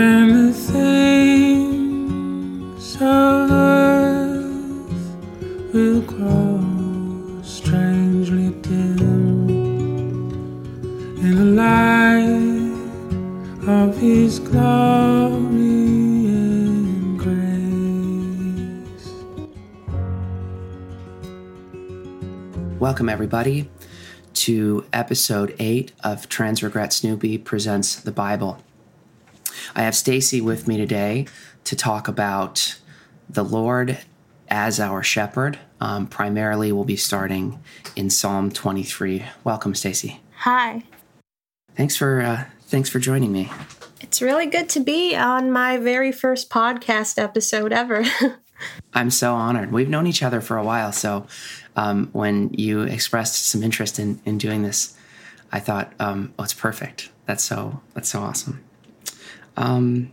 and the things of earth will grow strangely dim in the light of His glory. Welcome, everybody, to episode 8 of Trans Regret Snoopy Presents the Bible. I have Stacy with me today to talk about the Lord as our shepherd. Um, primarily, we'll be starting in Psalm 23. Welcome, Stacy. Hi. Thanks for uh, thanks for joining me. It's really good to be on my very first podcast episode ever. I'm so honored. We've known each other for a while, so um, when you expressed some interest in, in doing this, I thought, um, oh, it's perfect. That's so that's so awesome. Um,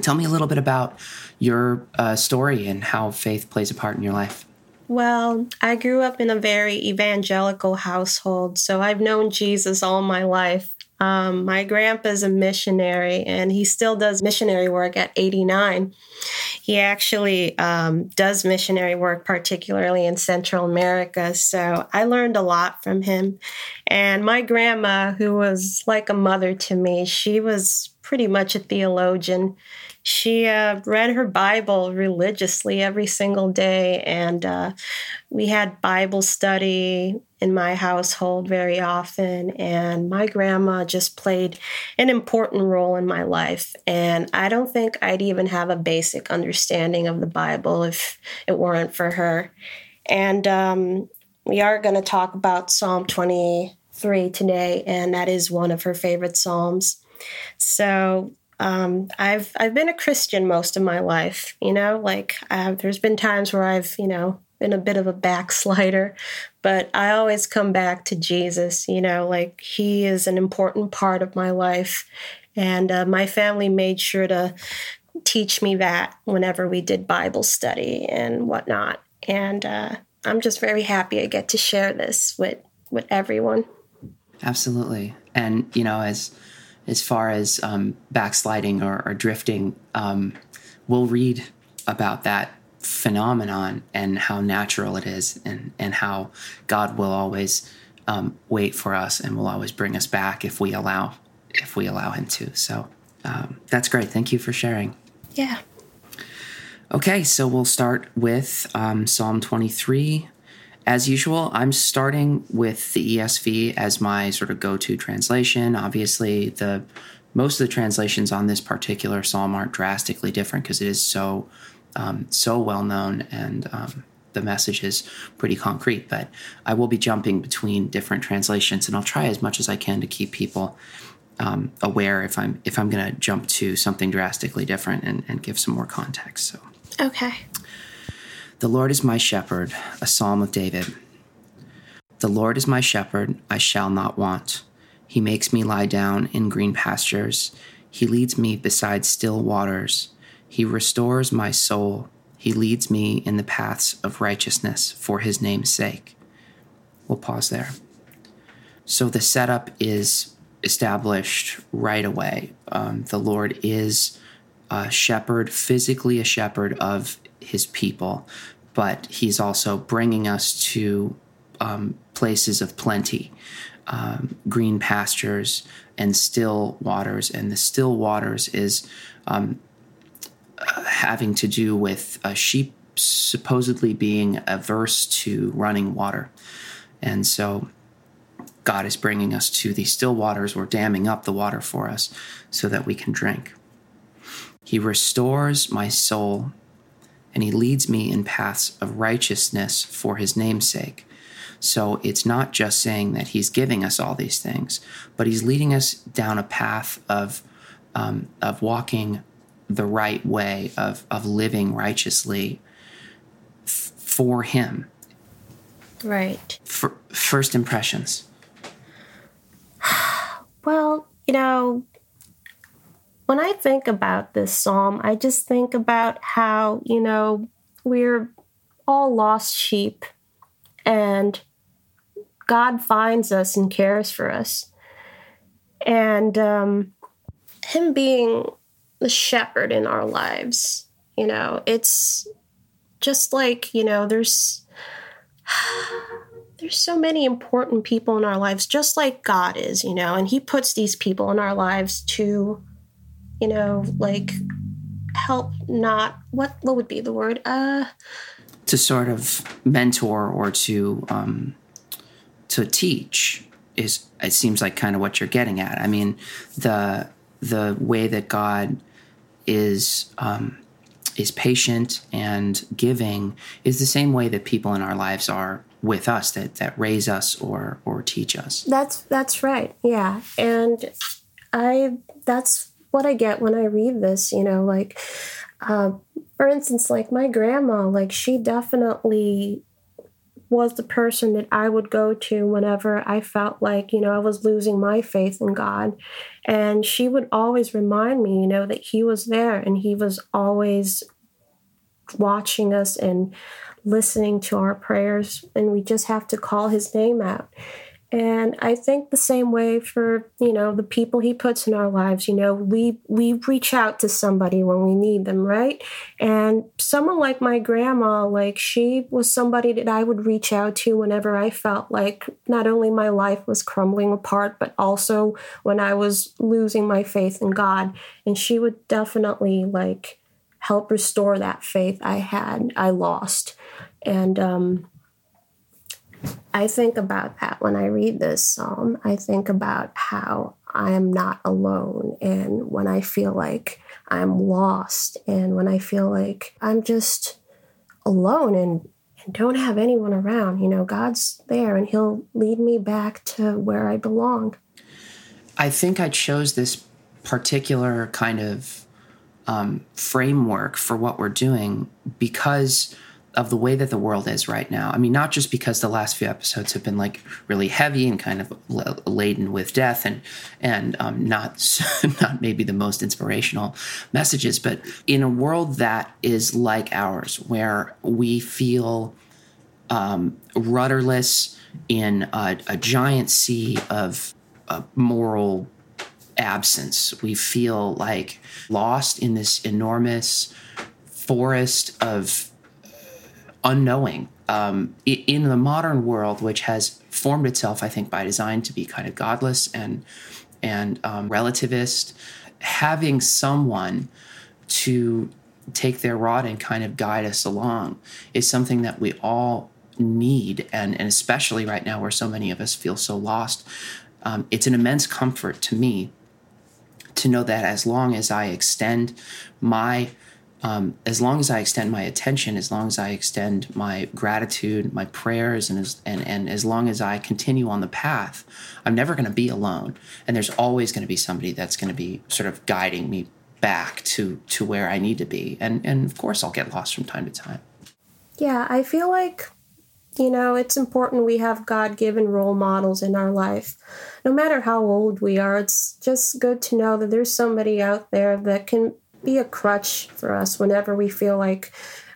tell me a little bit about your uh, story and how faith plays a part in your life. Well, I grew up in a very evangelical household, so I've known Jesus all my life. Um, my grandpa's a missionary, and he still does missionary work at 89. He actually um, does missionary work, particularly in Central America. So I learned a lot from him. And my grandma, who was like a mother to me, she was pretty much a theologian. She uh, read her Bible religiously every single day, and uh, we had Bible study in my household very often. And my grandma just played an important role in my life. And I don't think I'd even have a basic understanding of the Bible if it weren't for her. And um, we are going to talk about Psalm 23 today, and that is one of her favorite Psalms. So um, I've I've been a Christian most of my life. You know, like there's been times where I've you know been a bit of a backslider, but I always come back to Jesus. You know, like He is an important part of my life, and uh, my family made sure to teach me that whenever we did Bible study and whatnot. And uh, I'm just very happy I get to share this with with everyone. Absolutely, and you know as as far as um, backsliding or, or drifting, um, we'll read about that phenomenon and how natural it is, and and how God will always um, wait for us and will always bring us back if we allow if we allow Him to. So um, that's great. Thank you for sharing. Yeah. Okay, so we'll start with um, Psalm 23. As usual, I'm starting with the ESV as my sort of go-to translation. Obviously, the most of the translations on this particular psalm aren't drastically different because it is so um, so well known and um, the message is pretty concrete. But I will be jumping between different translations, and I'll try as much as I can to keep people um, aware if I'm if I'm going to jump to something drastically different and, and give some more context. So okay. The Lord is my shepherd, a psalm of David. The Lord is my shepherd, I shall not want. He makes me lie down in green pastures. He leads me beside still waters. He restores my soul. He leads me in the paths of righteousness for his name's sake. We'll pause there. So the setup is established right away. Um, the Lord is a shepherd, physically a shepherd of his people, but he's also bringing us to um, places of plenty, um, green pastures and still waters. And the still waters is um, having to do with a sheep supposedly being averse to running water. And so God is bringing us to these still waters or damming up the water for us so that we can drink. He restores my soul and he leads me in paths of righteousness for his name's sake. So it's not just saying that he's giving us all these things, but he's leading us down a path of um, of walking the right way, of of living righteously f- for him. Right. For first impressions. Well, you know, when I think about this psalm, I just think about how, you know, we're all lost sheep and God finds us and cares for us. And um, Him being the shepherd in our lives. You know, it's just like, you know, there's there's so many important people in our lives just like God is, you know, and he puts these people in our lives to you know, like help not what what would be the word? Uh to sort of mentor or to um to teach is it seems like kind of what you're getting at. I mean, the the way that God is um, is patient and giving is the same way that people in our lives are with us that that raise us or or teach us. That's that's right. Yeah. And I that's what I get when I read this, you know, like uh, for instance, like my grandma, like she definitely was the person that I would go to whenever I felt like, you know, I was losing my faith in God. And she would always remind me, you know, that He was there and He was always watching us and listening to our prayers. And we just have to call His name out. And I think the same way for, you know, the people he puts in our lives, you know, we we reach out to somebody when we need them, right? And someone like my grandma, like she was somebody that I would reach out to whenever I felt like not only my life was crumbling apart, but also when I was losing my faith in God. And she would definitely like help restore that faith I had, I lost. And um I think about that when I read this psalm. I think about how I am not alone, and when I feel like I'm lost, and when I feel like I'm just alone and, and don't have anyone around. You know, God's there and He'll lead me back to where I belong. I think I chose this particular kind of um, framework for what we're doing because of the way that the world is right now. I mean, not just because the last few episodes have been like really heavy and kind of laden with death and and um, not not maybe the most inspirational messages, but in a world that is like ours, where we feel um, rudderless in a, a, giant sea of moral absence. We feel like lost in this enormous forest of unknowing um, in the modern world, which has formed itself, I think, by design to be kind of godless and and um, relativist. Having someone to take their rod and kind of guide us along is something that we all need, and, and especially right now where so many of us feel so lost. Um, it's an immense comfort to me to know that as long as I extend my um, as long as I extend my attention, as long as I extend my gratitude, my prayers, and as, and, and as long as I continue on the path, I'm never going to be alone. And there's always going to be somebody that's going to be sort of guiding me back to to where I need to be. And and of course, I'll get lost from time to time. Yeah, I feel like you know it's important we have God-given role models in our life. No matter how old we are, it's just good to know that there's somebody out there that can be a crutch for us whenever we feel like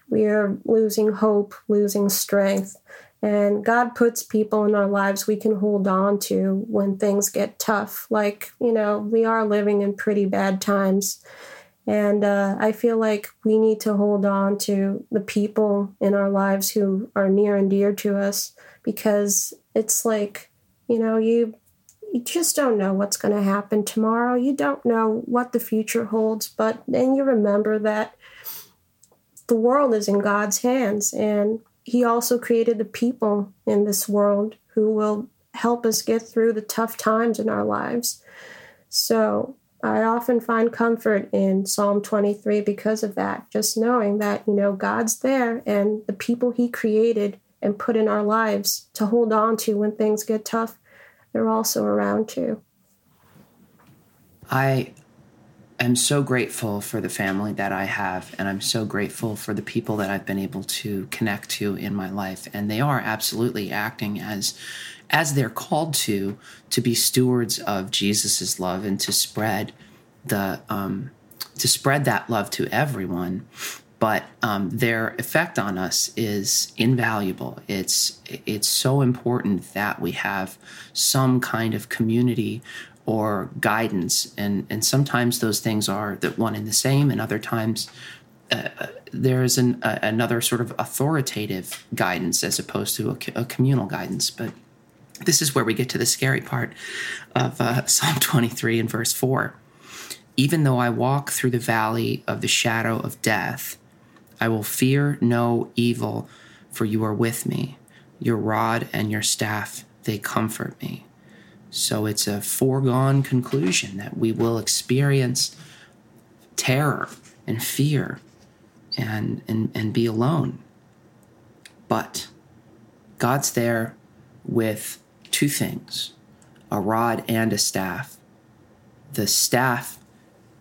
we are losing hope, losing strength. And God puts people in our lives we can hold on to when things get tough. Like, you know, we are living in pretty bad times. And uh, I feel like we need to hold on to the people in our lives who are near and dear to us because it's like, you know, you you just don't know what's going to happen tomorrow. You don't know what the future holds, but then you remember that the world is in God's hands and He also created the people in this world who will help us get through the tough times in our lives. So I often find comfort in Psalm 23 because of that, just knowing that, you know, God's there and the people He created and put in our lives to hold on to when things get tough they're also around too. I am so grateful for the family that I have, and I'm so grateful for the people that I've been able to connect to in my life. And they are absolutely acting as as they're called to to be stewards of Jesus's love and to spread the um, to spread that love to everyone but um, their effect on us is invaluable. It's it's so important that we have some kind of community or guidance. And, and sometimes those things are the one and the same, and other times uh, there is an, uh, another sort of authoritative guidance as opposed to a, a, communal guidance. But this is where we get to the scary part of uh, Psalm 23 and verse 4. Even though I walk through the valley of the shadow of death, I will fear no evil, for you are with me. Your rod and your staff, they comfort me. So it's a foregone conclusion that we will experience terror and fear and, and, and be alone. But God's there with two things a rod and a staff. The staff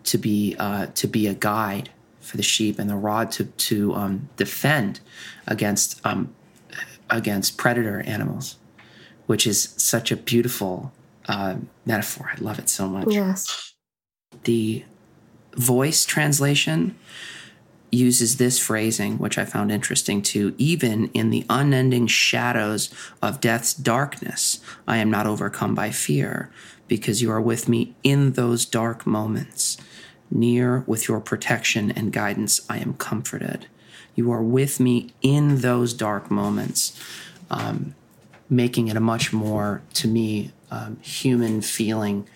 to be uh, to be a guide for the sheep, and the rod to to um, defend against um, against predator animals, which is such a beautiful uh, metaphor. I love it so much. Yes. The voice translation uses this phrasing, which I found interesting too. Even in the unending shadows of death's darkness, I am not overcome by fear, because you are with me in those dark moments. Near with your protection and guidance, I am comforted. You are with me in those dark moments, um, making it a much more, to me, um, human feeling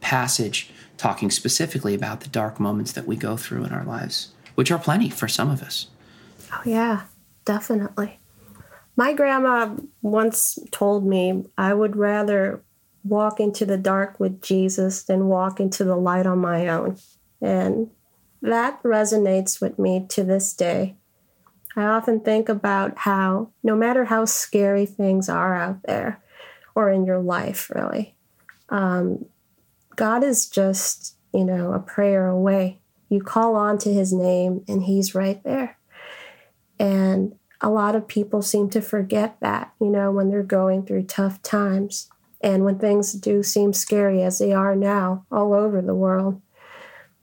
passage, talking specifically about the dark moments that we go through in our lives which are plenty for some of us. Oh, yeah, definitely. My grandma once told me I would rather walk into the dark with Jesus than walk into the light on my own. And that resonates with me to this day. I often think about how, no matter how scary things are out there or in your life, really, um, God is just, you know, a prayer away. You call on to his name and he's right there. And a lot of people seem to forget that, you know, when they're going through tough times and when things do seem scary as they are now all over the world.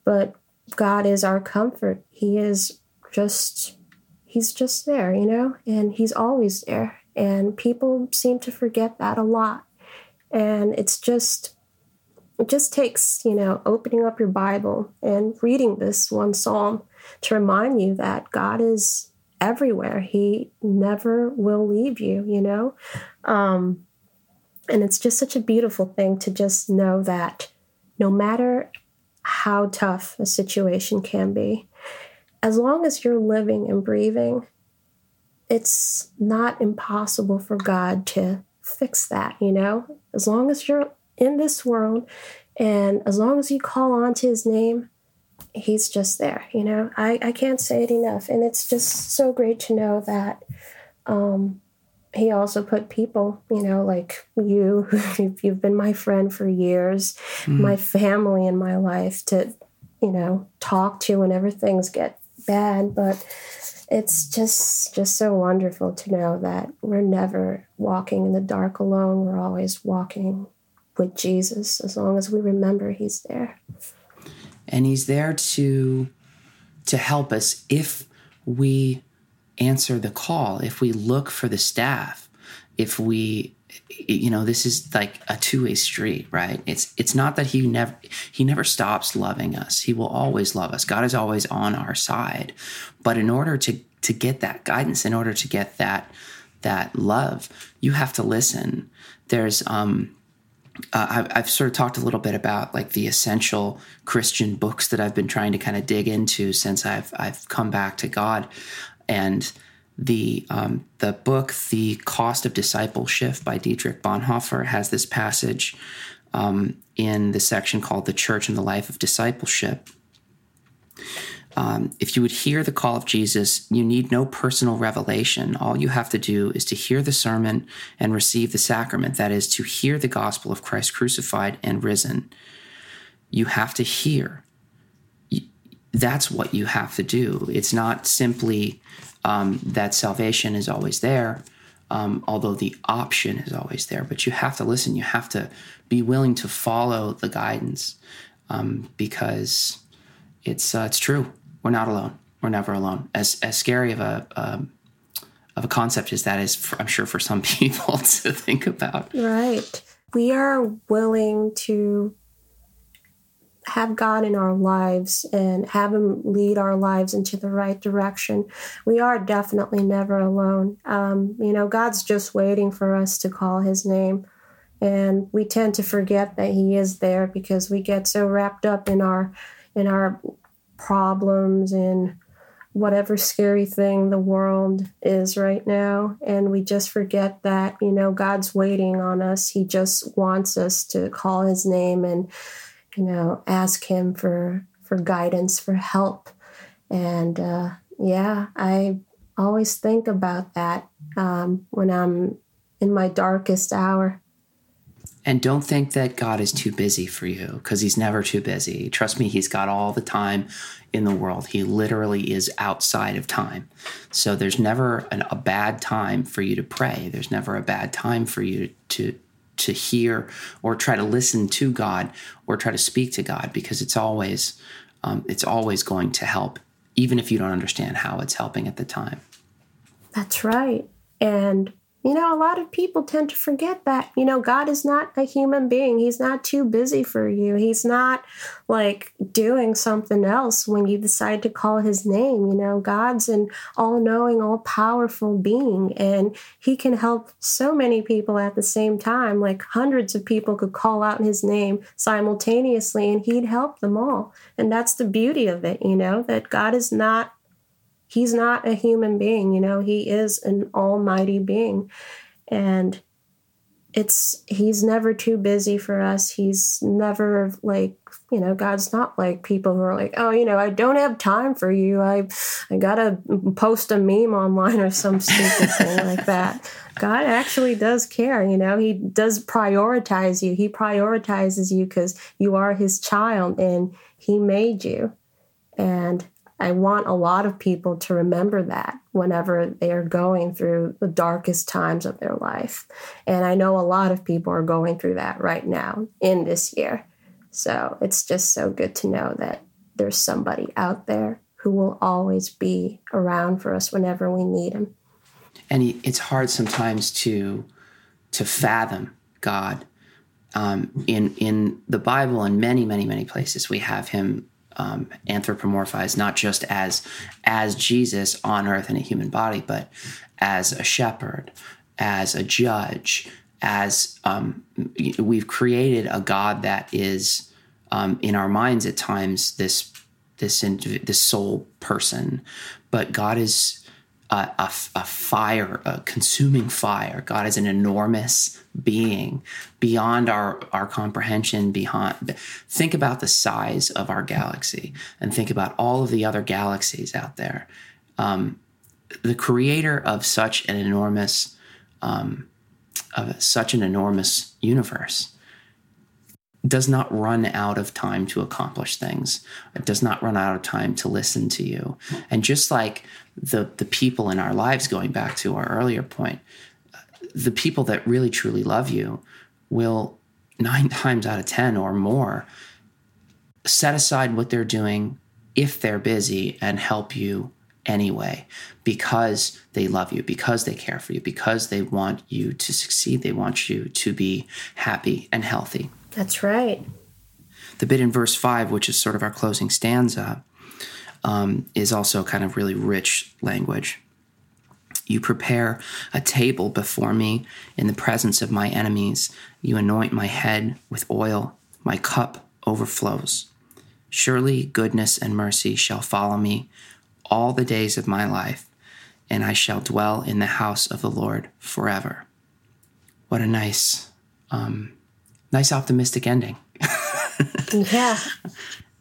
But God is our comfort. He is just, He's just there, you know, and He's always there. And people seem to forget that a lot. And it's just it just takes, you know, opening up your Bible and reading this one psalm to remind you that God is everywhere. He never will leave you, you know? Um, and it's just such a beautiful thing to just know that no matter how tough a situation can be, as long as you're living and breathing, it's not impossible for God to fix that, you know? As long as you're in this world. And as long as you call on to his name, he's just there. You know, I, I can't say it enough. And it's just so great to know that um, he also put people, you know, like you, you've been my friend for years, mm. my family in my life to, you know, talk to whenever things get bad. But it's just just so wonderful to know that we're never walking in the dark alone. We're always walking with Jesus as long as we remember he's there. And he's there to to help us if we answer the call, if we look for the staff, if we you know this is like a two-way street right? It's it's not that he never he never stops loving us. He will always love us. God is always on our side. But in order to to get that guidance in order to get that that love you have to listen. There's um uh, I've, I've, sort of talked a little bit about like the essential Christian books that I've been trying to kind of dig into since I've I've come back to God, and the um, the book The Cost of Discipleship by Dietrich Bonhoeffer has this passage um, in the section called "The Church and the Life of Discipleship." Um, if you would hear the call of Jesus, you need no personal revelation. All you have to do is to hear the sermon and receive the sacrament. That is, to hear the gospel of Christ crucified and risen. You have to hear. That's what you have to do. It's not simply um, that salvation is always there, um, although the option is always there. But you have to listen. You have to be willing to follow the guidance um, because it's uh, it's true we're not alone. We're never alone. As as scary of a um, of a concept as that is, for, I'm sure for some people to think about. Right. We are willing to have God in our lives and have Him lead our lives into the right direction, we are definitely never alone. Um, you know, God's just waiting for us to call His name. And we tend to forget that He is there because we get so wrapped up in our in our problems and whatever scary thing the world is right now and we just forget that you know God's waiting on us he just wants us to call his name and you know ask him for for guidance for help and uh, yeah I always think about that um, when I'm in my darkest hour and don't think that God is too busy for you because he's never too busy. Trust me, he's got all the time in the world. He literally is outside of time. So there's never an, a bad time for you to pray. There's never a bad time for you to to hear or try to listen to God or try to speak to God because it's always um, it's always going to help, even if you don't understand how it's helping at the time. That's right. And you know, a lot of people tend to forget that, you know, God is not a human being. He's not too busy for you. He's not like doing something else when you decide to call his name. You know, God's an all knowing, all powerful being, and he can help so many people at the same time. Like hundreds of people could call out his name simultaneously, and he'd help them all. And that's the beauty of it, you know, that God is not he's not a human being, you know, he is an almighty being. And it's he's never too busy for us. He's never like, you know, God's not like people who are like, "Oh, you know, I don't have time for you. I I got to post a meme online or some stupid thing like that." God actually does care, you know. He does prioritize you. He prioritizes you cuz you are his child and he made you. And I want a lot of people to remember that whenever they are going through the darkest times of their life. And I know a lot of people are going through that right now in this year. So it's just so good to know that there's somebody out there who will always be around for us whenever we need him. And it's hard sometimes to to fathom God. Um, in in the Bible, in many, many, many places, we have him um, anthropomorphized not just as as Jesus on earth in a human body, but as a shepherd, as a judge, as um, we've created a God that is um, in our minds at times this this this soul person, but God is a, a, a, fire, a consuming fire. God is an enormous being beyond our, our comprehension. Beyond, think about the size of our galaxy, and think about all of the other galaxies out there. Um, the creator of such an enormous, um, of such an enormous universe does not run out of time to accomplish things. It does not run out of time to listen to you. And just like the the people in our lives, going back to our earlier point, the people that really truly love you will nine times out of ten or more set aside what they're doing if they're busy and help you anyway because they love you, because they care for you, because they want you to succeed. They want you to be happy and healthy. That's right. The bit in verse 5, which is sort of our closing stanza, um, is also kind of really rich language. You prepare a table before me in the presence of my enemies. You anoint my head with oil. My cup overflows. Surely goodness and mercy shall follow me all the days of my life, and I shall dwell in the house of the Lord forever. What a nice um, nice optimistic ending. yeah.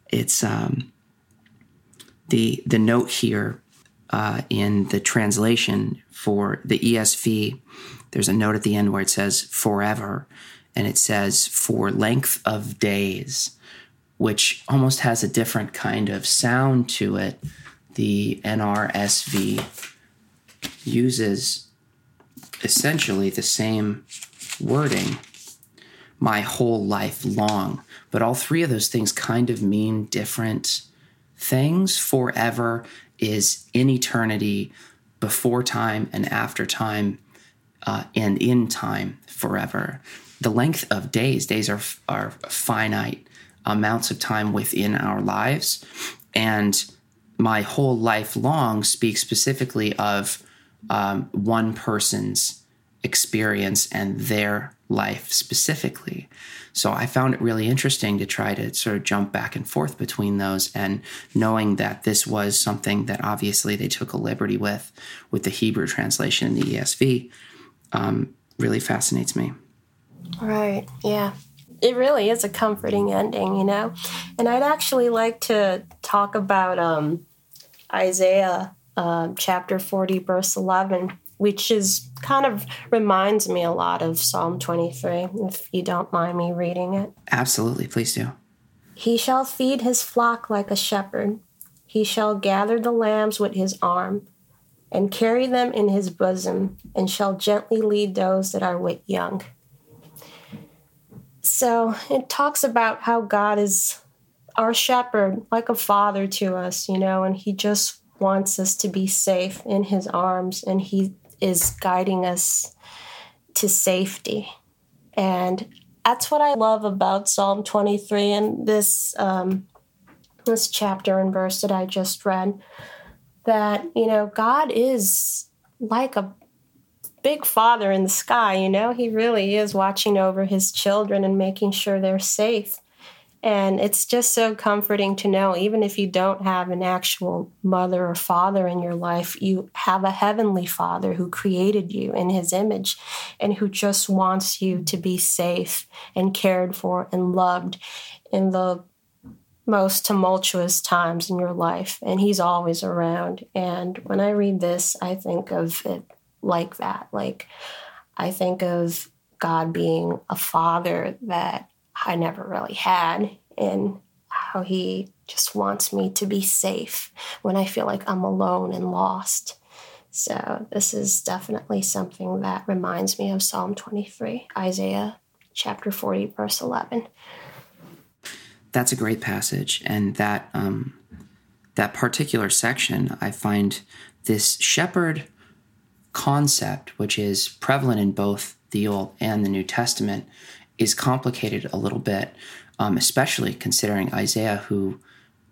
It's um, the the note here uh, in the translation for the ESV. There's a note at the end where it says forever, and it says for length of days, which almost has a different kind of sound to it. The NRSV uses essentially the same wording my whole life long. But all three of those things kind of mean different things. Forever is in eternity, before time and after time, uh, and in time forever. The length of days, days are, are finite. amounts of time within our lives. And my whole life long speaks specifically of um, one person's experience and their life specifically. So I found it really interesting to try to sort of jump back and forth between those and knowing that this was something that obviously they took a liberty with, with the Hebrew translation in the ESV, um, really fascinates me. Right. Yeah. It really is a comforting ending, you know? And I'd actually like to talk about um, Isaiah uh, chapter 40, verse 11 which is kind of reminds me a lot of Psalm 23, if you don't mind me reading it. Absolutely, please do. He shall feed his flock like a shepherd. He shall gather the lambs with his arm and carry them in his bosom, and shall gently lead those that are with young. So it talks about how God is our shepherd, like a father to us, you know, and he just wants us to be safe in his arms, and he is guiding us to safety. And that's what I love about Psalm 23 and this um, this chapter and verse that I just read. That you know, God is like a big father in the sky. You know, He really is watching over His children and making sure they're safe. And it's just so comforting to know, even if you don't have an actual mother or father in your life, you have a heavenly father who created you in his image and who just wants you to be safe and cared for and loved in the most tumultuous times in your life. And he's always around. And when I read this, I think of it like that. Like, I think of God being a father that I never really had, and how he just wants me to be safe when I feel like I'm alone and lost. So, this is definitely something that reminds me of Psalm 23, Isaiah chapter 40, verse 11. That's a great passage. And that, um, that particular section, I find this shepherd concept, which is prevalent in both the Old and the New Testament, is complicated a little bit, um, especially considering Isaiah, who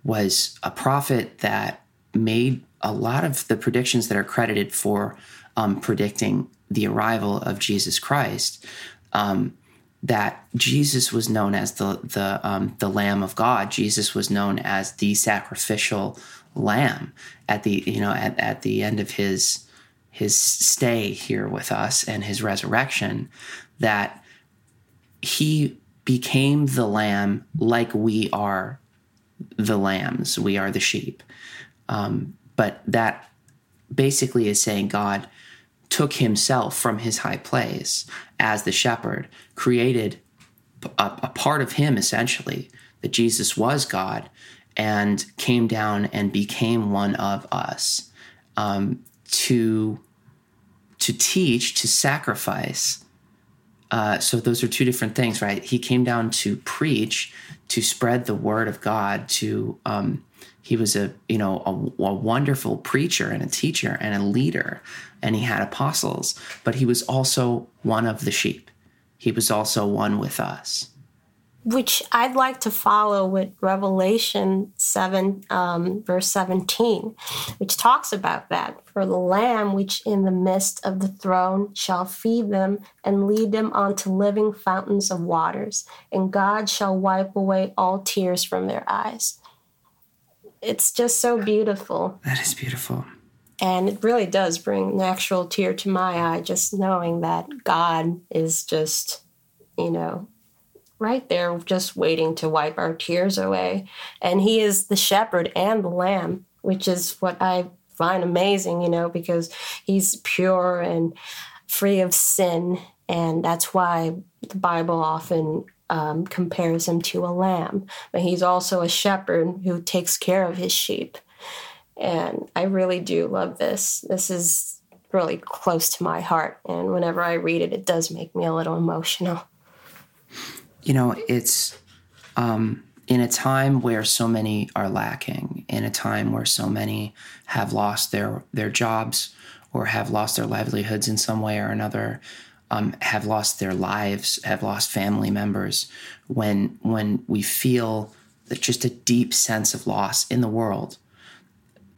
was a prophet that made a lot of the predictions that are credited for um, predicting the arrival of Jesus Christ. Um, that Jesus was known as the the um, the Lamb of God. Jesus was known as the sacrificial lamb at the you know at, at the end of his his stay here with us and his resurrection. That he became the lamb like we are the lambs, we are the sheep. Um, but that basically is saying God took himself from his high place as the shepherd, created a, a part of him essentially, that Jesus was God, and came down and became one of us um, to to teach, to sacrifice, uh, so those are two different things, right? He came down to preach, to spread the word of God. To um, he was a you know a, a wonderful preacher and a teacher and a leader, and he had apostles. But he was also one of the sheep. He was also one with us which I'd like to follow with Revelation 7, um, verse 17, which talks about that. For the Lamb, which in the midst of the throne shall feed them and lead them onto living fountains of waters, and God shall wipe away all tears from their eyes. It's just so beautiful. That is beautiful. And it really does bring an actual tear to my eye just knowing that God is just, you know, right there just waiting to wipe our tears away. And he is the shepherd and the lamb, which is what I find amazing, you know, because he's pure and free of sin. And that's why the Bible often um, compares him to a lamb. But he's also a shepherd who takes care of his sheep. And I really do love this. This is really close to my heart. And whenever I read it, it does make me a little emotional you know, it's um, in a time where so many are lacking, in a time where so many have lost their their jobs or have lost their livelihoods in some way or another. um, have lost their lives, have lost family members, when when we feel just a deep sense of loss in the world,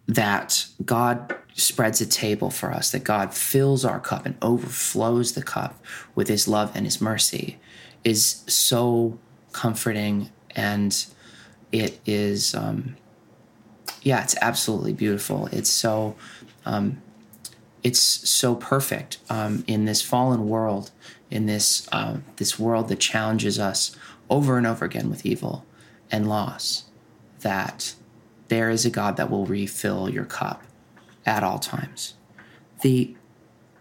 that God spreads a table for us, that God fills our cup and overflows the cup with His love and His mercy, is so comforting and it is um, yeah it's absolutely beautiful. It's so um, it's so perfect um, in this fallen world in this uh, this world that challenges us over and over again with evil and loss that there is a god that will refill your cup at all times. The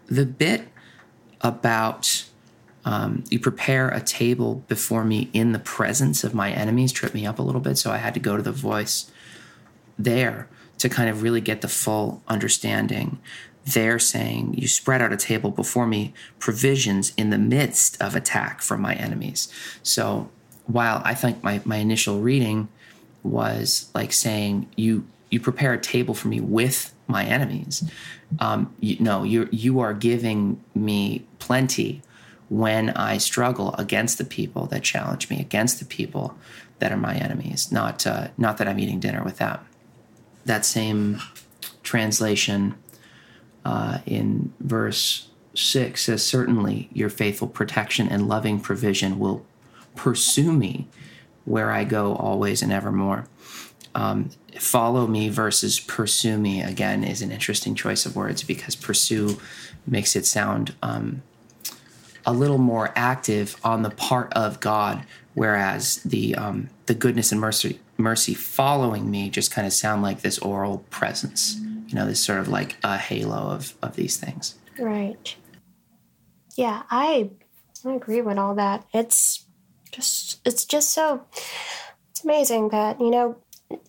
the bit about um, you prepare a table before me in the presence of my enemies tripped me up a little bit. So i had to go to the voice there to kind of really get the full understanding. They're saying you spread out a table before me provisions in the midst of attack from my enemies. So while i think my, my initial reading was like saying you you prepare a table for me with my enemies. Um, you, no you you are giving me plenty when I struggle against the people that challenge me, against the people that are my enemies. Not uh, not that I'm eating dinner with them. That same translation uh, in verse six says, "Certainly, your faithful protection and loving provision will pursue me where I go always and evermore." Um, follow me versus pursue me again is an interesting choice of words because pursue makes it sound um, a little more active on the part of God, whereas the um, the goodness and mercy mercy following me just kind of sound like this oral presence. You know, this sort of like a halo of of these things. Right. Yeah, I I agree with all that. It's just it's just so it's amazing that you know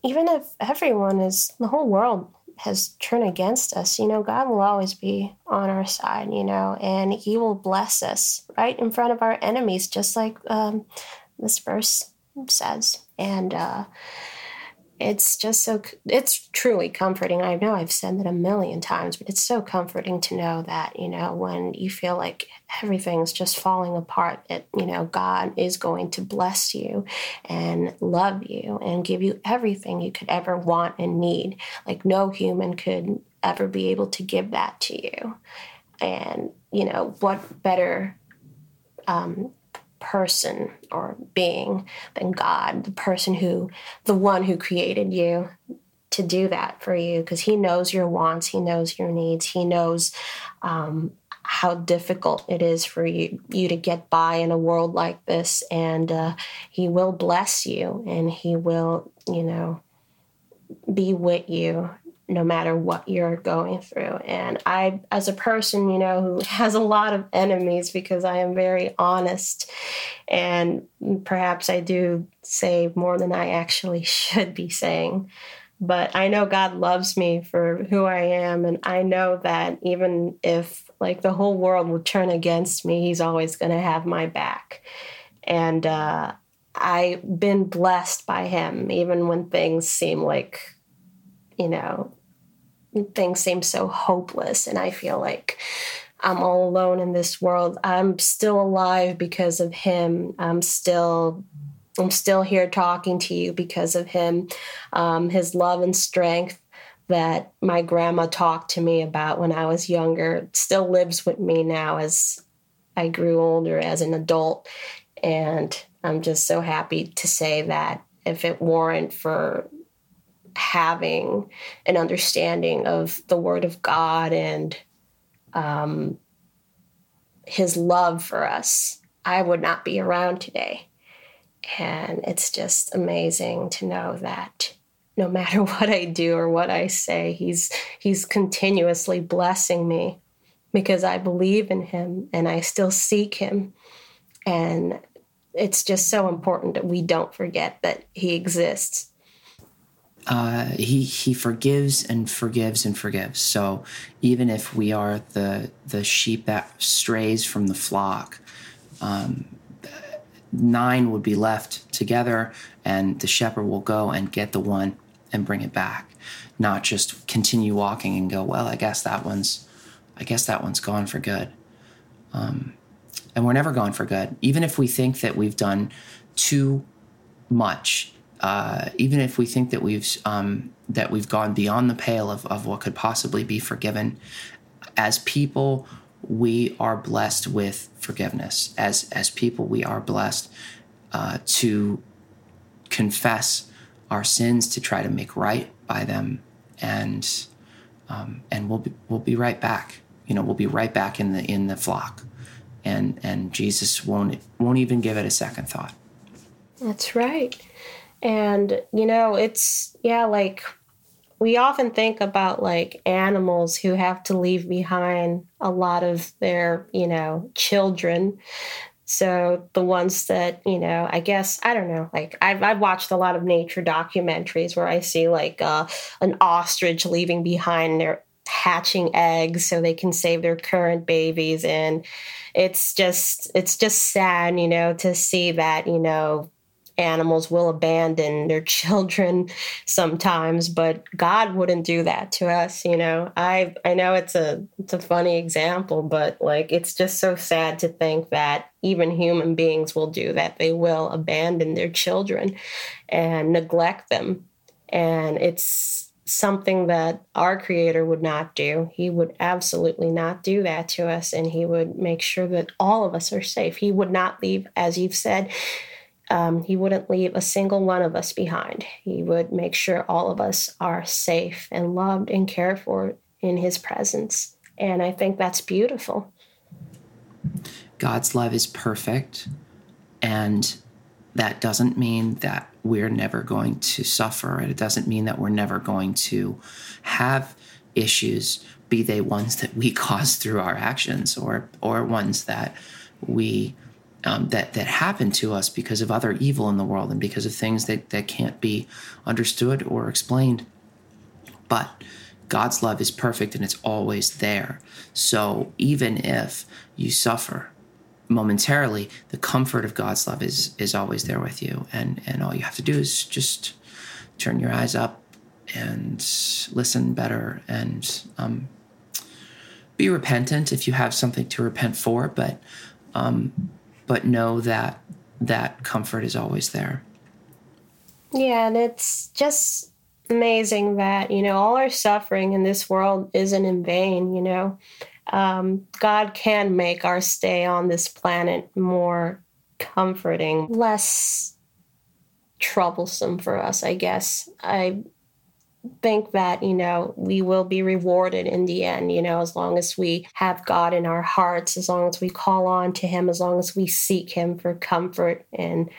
even if everyone is the whole world has turned against us, you know, God will always be on our side, you know, and He will bless us right in front of our enemies, just like um, this verse says. And uh, it's just so it's truly comforting. I know i've said that a million times but it's so comforting to know that you know when you feel like everything's just falling apart that you know god is going to bless you and love you and give you everything you could ever want and need. Like no human could ever be able to give that to you. And you know what better um, person or being than God, the person who, the one who created you to do that for you because he knows your wants, he knows your needs, he knows um, how difficult it is for you, you to get by in a world like this. And uh, he will bless you and he will, you know, be with you no matter what you're going through. And I, as a person, you know, who has a lot of enemies because I am very honest and perhaps I do say more than I actually should be saying. But I know God loves me for who I am. And I know that even if like the whole world would turn against me, He's always going to have my back. And, uh, I've been blessed by him, even when things seem like you know, things seem so hopeless and I feel like I'm all alone in this world. I'm still alive because of him. I'm still I'm still here talking to you because of him. Um, his love and strength that my grandma talked to me about when I was younger still lives with me now as I grew older as an adult. And I'm just so happy to say that if it weren't for having an understanding of the Word of God and um, His love for us, I would not be around today. And it's just amazing to know that no matter what I do or what I say, He's He's continuously blessing me because I believe in Him and I still seek Him. And it's just so important that we don't forget that He exists uh, he he forgives and forgives and forgives. So even if we are the the sheep that strays from the flock, um, nine would be left together, and the shepherd will go and get the one and bring it back, not just continue walking and go. Well, I guess that one's, I guess that one's gone for good. Um, and we're never gone for good. Even if we think that we've done too much, uh, even if we think that we've um, that we've gone beyond the pale of, of what could possibly be forgiven, as people, we are blessed with forgiveness. As as people, we are blessed uh, to confess our sins, to try to make right by them, and um, and we'll be, we'll be right back. You know, we'll be right back in the in the flock, and and Jesus won't won't even give it a second thought. That's right, and you know, it's yeah, like we often think about like animals who have to leave behind a lot of their you know children so the ones that, you know, I guess, I don't know, like I've, I've watched a lot of nature documentaries where I see like uh, an ostrich leaving behind their hatching eggs so they can save their current babies. And it's just, it's just sad, you know, to see that, you know, animals will abandon their children sometimes but god wouldn't do that to us you know i i know it's a it's a funny example but like it's just so sad to think that even human beings will do that they will abandon their children and neglect them and it's something that our creator would not do. He would absolutely not do that to us, and he would make sure that all of us are safe. He would not leave, as you've said, um, he wouldn't leave a single one of us behind. He would make sure all of us are safe and loved and cared for in his presence. And I think that's beautiful. God's love is perfect. And that doesn't mean that we're never going to suffer. And it doesn't mean that we're never going to have issues, be they ones that we cause through our actions or, or ones that we um, that that happen to us because of other evil in the world and because of things that that can't be understood or explained. But God's love is perfect and it's always there. So even if you suffer momentarily, the comfort of God's love is is always there with you, and and all you have to do is just turn your eyes up and listen better and um, be repentant if you have something to repent for, but um, but know that that comfort is always there. Yeah, and it's just amazing that, you know, all our suffering in this world isn't in vain, you know. Um, God can make our stay on this planet more comforting, less troublesome for us, I guess. I think that you know we will be rewarded in the end you know as long as we have god in our hearts as long as we call on to him as long as we seek him for comfort and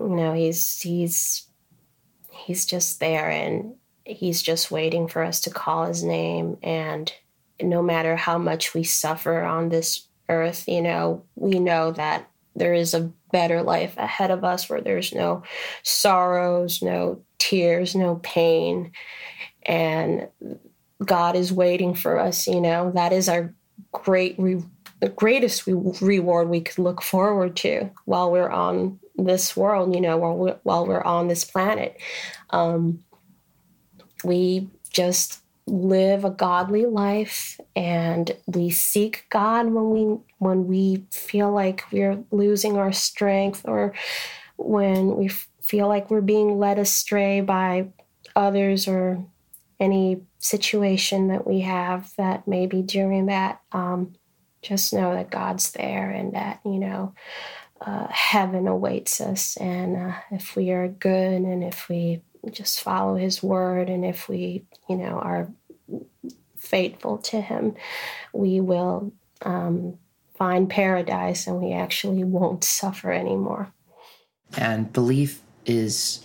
you know he's he's he's just there and he's just waiting for us to call his name. And no matter how much we suffer on this earth you know we know that there is a better life ahead of us where there's no sorrows no tears, no pain. And God is waiting for us, you know, that is our great, re- the greatest re- reward we could look forward to while we're on this world, you know, while we're, while we're on this planet. Um, we just live a godly life and we seek God when we when we feel like we're losing our strength or when we feel like we're being led astray by others or any situation that we have that maybe during that, um, just know that God's there and that, you know, uh, heaven awaits us. And uh, if we are good and if we just follow his word and if we, you know, are faithful to him, we will um, find paradise and we actually won't suffer anymore. And belief is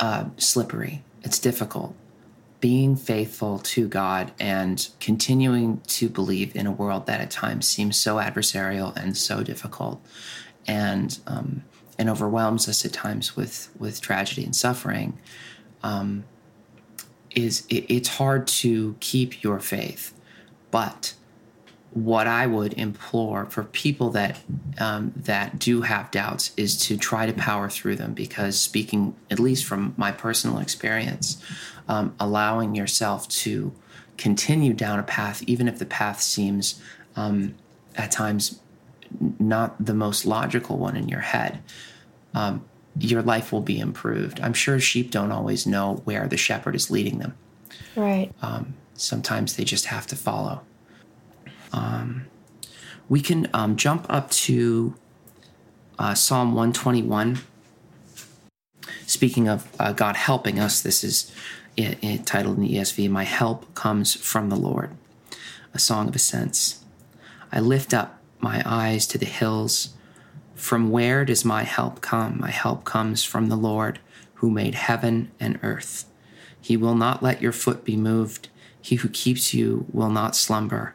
uh, slippery. It's difficult. Being faithful to God and continuing to believe in a world that at times seems so adversarial and so difficult, and um, and overwhelms us at times with with tragedy and suffering, um, is it, it's hard to keep your faith, but what I would implore for people that um, that do have doubts is to try to power through them because speaking at least from my personal experience, um, allowing yourself to continue down a path even if the path seems um, at times not the most logical one in your head, um, your life will be improved. I'm sure sheep don't always know where the shepherd is leading them. Right. Um, sometimes they just have to follow. Um, we can um, jump up to uh, Psalm 121. Speaking of uh, God helping us, this is it, it, titled in the ESV, My Help Comes from the Lord, a song of ascents. I lift up my eyes to the hills. From where does my help come? My help comes from the Lord who made heaven and earth. He will not let your foot be moved. He who keeps you will not slumber.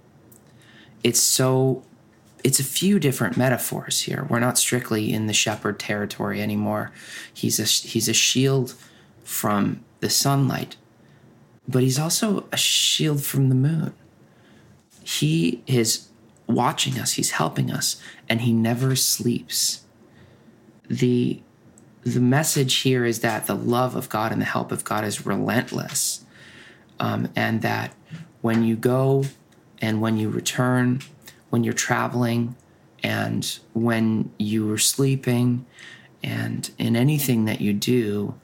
it's so it's a few different metaphors here. We're not strictly in the shepherd territory anymore. He's a he's a shield from the sunlight, but he's also a shield from the moon. He is watching us, he's helping us, and he never sleeps. The the message here is that the love of God and the help of God is relentless. Um, and that when you go and when you return, when you're traveling, and when you are sleeping, and in anything that you do,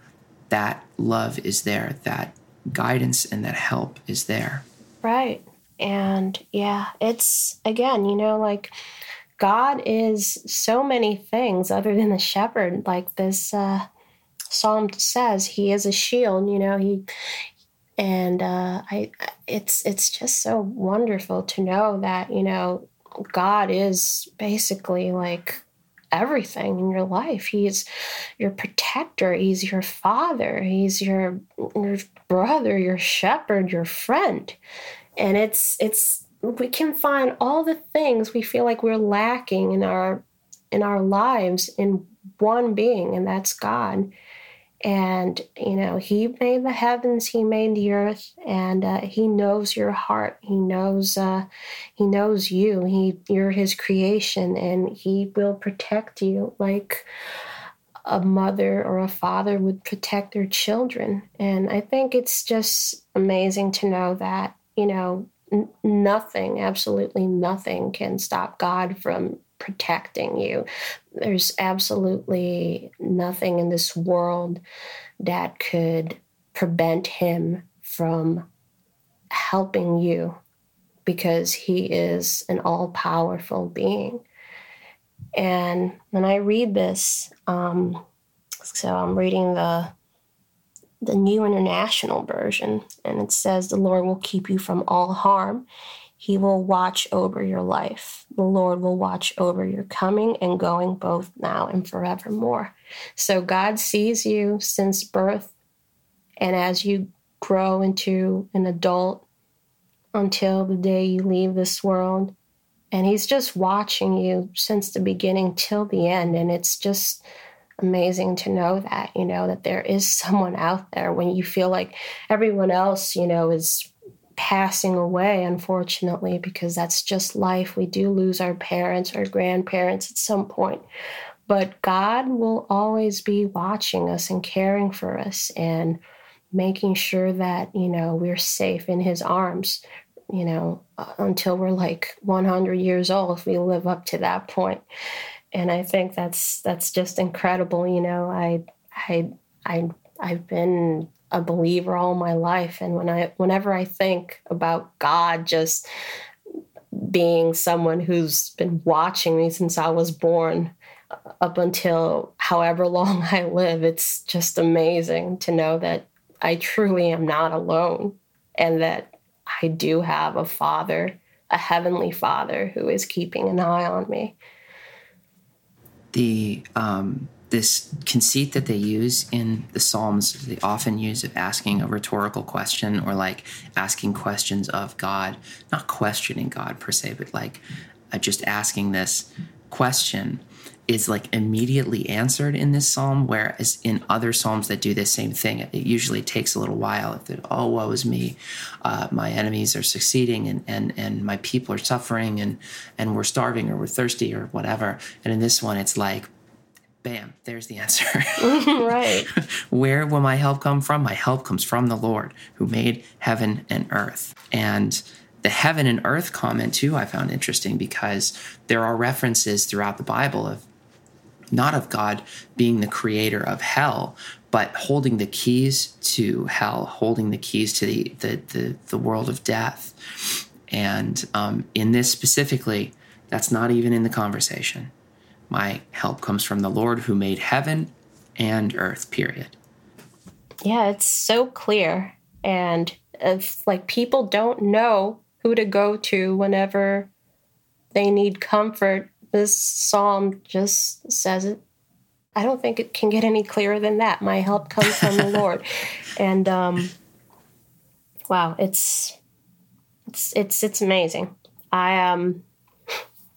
that love is there, that guidance and that help is there. Right. And yeah, it's again, you know, like God is so many things other than the shepherd. Like this uh, psalm says, He is a shield. You know, He and uh, I. It's it's just so wonderful to know that you know God is basically like everything in your life. He's your protector. He's your father. He's your your brother, your shepherd, your friend. And it's it's we can find all the things we feel like we're lacking in our in our lives in one being, and that's God and you know he made the heavens he made the earth and uh, he knows your heart. He knows uh, he knows you. He you're his creation and he will protect you like a mother or a father would protect their children. And i think it's just amazing to know that you know n- nothing absolutely nothing can stop god from protecting you. There's absolutely nothing in this world that could prevent him from helping you because he is an all powerful being. And when I read this, um, so I'm reading the the New International Version, and it says, The Lord will keep you from all harm. He will watch over your life. The Lord will watch over your coming and going both now and forevermore. So God sees you since birth, and as you grow into an adult until the day you leave this world. And He's just watching you since the beginning till the end. And it's just amazing to know that, you know, that there is someone out there when you feel like everyone else, you know, is passing away, unfortunately, because that's just life. We do lose our parents, our grandparents at some point. But God will always be watching us and caring for us and making sure that, you know, we're safe in His arms, you know, until we're like 100 years old, if we live up to that point. And I think that's that's just incredible. You know, I I I I've been a believer all my life. And when i whenever i think about god just being someone who's been watching me since i was born uh, up until however long i live it's just amazing to know that i truly am not alone and that i do have a father a heavenly father who is keeping an eye on me. The um this conceit that they use in the Psalms, they often use of asking a rhetorical question or like asking questions of God, not questioning God per se, but like uh, just asking this question is like immediately answered in this psalm, whereas in other psalms that do the same thing, it usually takes a little while. If oh, woe is me, uh, my enemies are succeeding, and and and my people are suffering, and and we're starving or we're thirsty or whatever. And in this one, it's like, bam, there's the answer. right. Where will my help come from? My help comes from the Lord who made heaven and earth. And the heaven and earth comment too I found interesting because there are references throughout the Bible of not of God being the creator of hell, but holding the keys to hell, holding the keys to the the the, the world of death. And um, in this specifically, that's not even in the conversation. My help comes from the Lord who made heaven and earth. Period. Yeah, it's so clear, and if like people don't know who to go to whenever they need comfort this psalm just says it. I don't think it can get any clearer than that. My help comes from the Lord, and um, wow, it's it's it's it's amazing. I um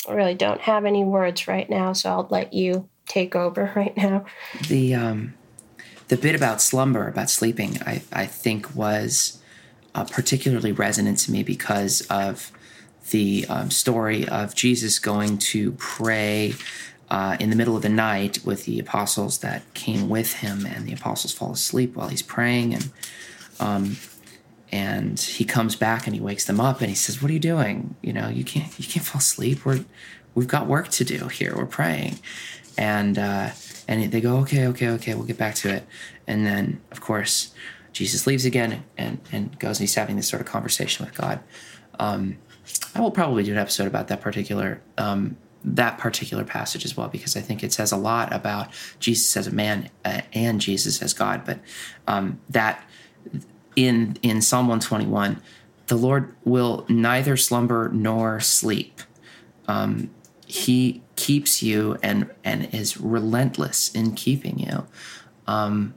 really don't have any words right now, so I'll let you take over right now. The um the bit about slumber, about sleeping, I I think was uh, particularly resonant to me because of the um, story of Jesus going to pray uh, in the middle of the night with the apostles that came with him, and the apostles fall asleep while he's praying, and um, and he comes back and he wakes them up and he says, "What are you doing? You know, you can't you can't fall asleep. We're we've got work to do here. We're praying," and uh, and they go, "Okay, okay, okay. We'll get back to it." And then, of course, Jesus leaves again and and goes and he's having this sort of conversation with God. Um, I will probably do an episode about that particular um, that particular passage as well because I think it says a lot about Jesus as a man uh, and Jesus as God. But um, that in in Psalm 121, the Lord will neither slumber nor sleep. Um, he keeps you and and is relentless in keeping you. Um,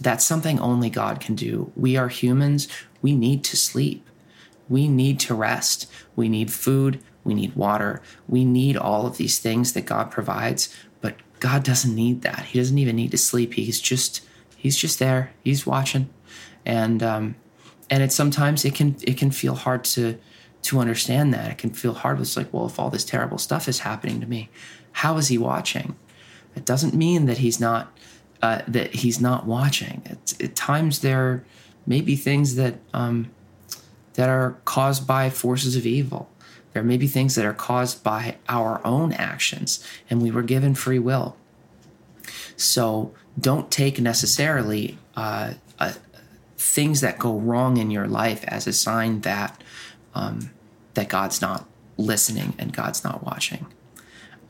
that's something only God can do. We are humans. We need to sleep. We need to rest. We need food. We need water. We need all of these things that God provides, but God doesn't need that. He doesn't even need to sleep. He's just he's just there. He's watching, and um, and it sometimes it can it can feel hard to to understand that. It can feel hard. It's like, well, if all this terrible stuff is happening to me, how is He watching? It doesn't mean that He's not uh, that He's not watching. It's, at times there may be things that um, that are caused by forces of evil. There may be things that are caused by our own actions, and we were given free will. So don't take necessarily uh, uh, things that go wrong in your life as a sign that um, that God's not listening and God's not watching.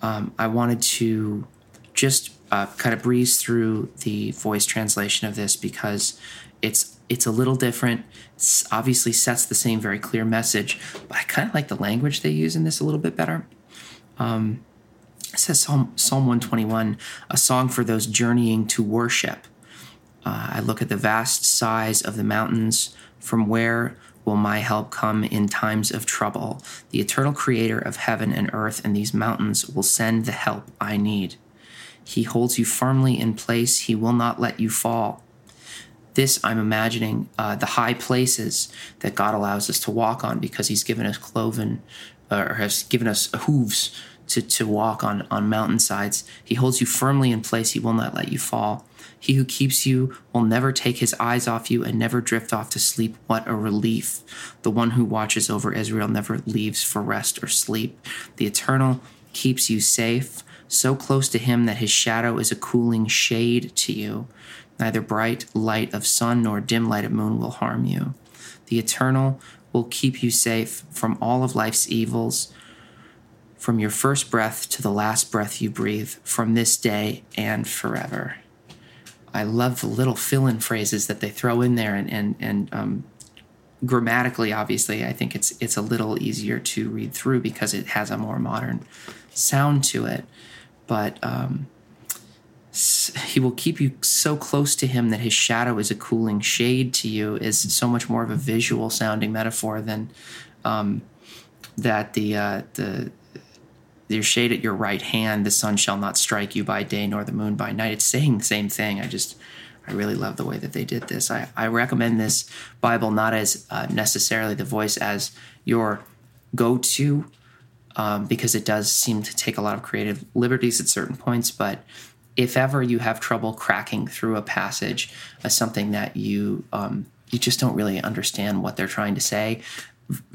Um, I wanted to just uh, kind of breeze through the voice translation of this because it's it's a little different. It obviously sets the same very clear message, but I kind of like the language they use in this a little bit better. Um, it says Psalm, Psalm 121, a song for those journeying to worship. Uh, I look at the vast size of the mountains. From where will my help come in times of trouble? The eternal creator of heaven and earth and these mountains will send the help I need. He holds you firmly in place, he will not let you fall this i'm imagining uh, the high places that god allows us to walk on because he's given us cloven or has given us hooves to, to walk on on mountainsides. He holds you firmly in place. He will not let you fall. He who keeps you will never take his eyes off you and never drift off to sleep. What a relief. The one who watches over israel never leaves for rest or sleep. The eternal keeps you safe so close to him that his shadow is a cooling shade to you. Neither bright light of sun nor dim light of moon will harm you. The eternal will keep you safe from all of life's evils, from your first breath to the last breath you breathe, from this day and forever. I love the little fill in phrases that they throw in there, and, and, and um, grammatically, obviously, I think it's, it's a little easier to read through because it has a more modern sound to it. But um, he will keep you so close to him that his shadow is a cooling shade to you is so much more of a visual sounding metaphor than um, that the uh, the your shade at your right hand, the sun shall not strike you by day nor the moon by night. It's saying the same thing. I just, I really love the way that they did this. I, I recommend this Bible not as uh, necessarily the voice as your go to, um, because it does seem to take a lot of creative liberties at certain points. But if ever you have trouble cracking through a passage as something that you um, you just don't really understand what they're trying to say,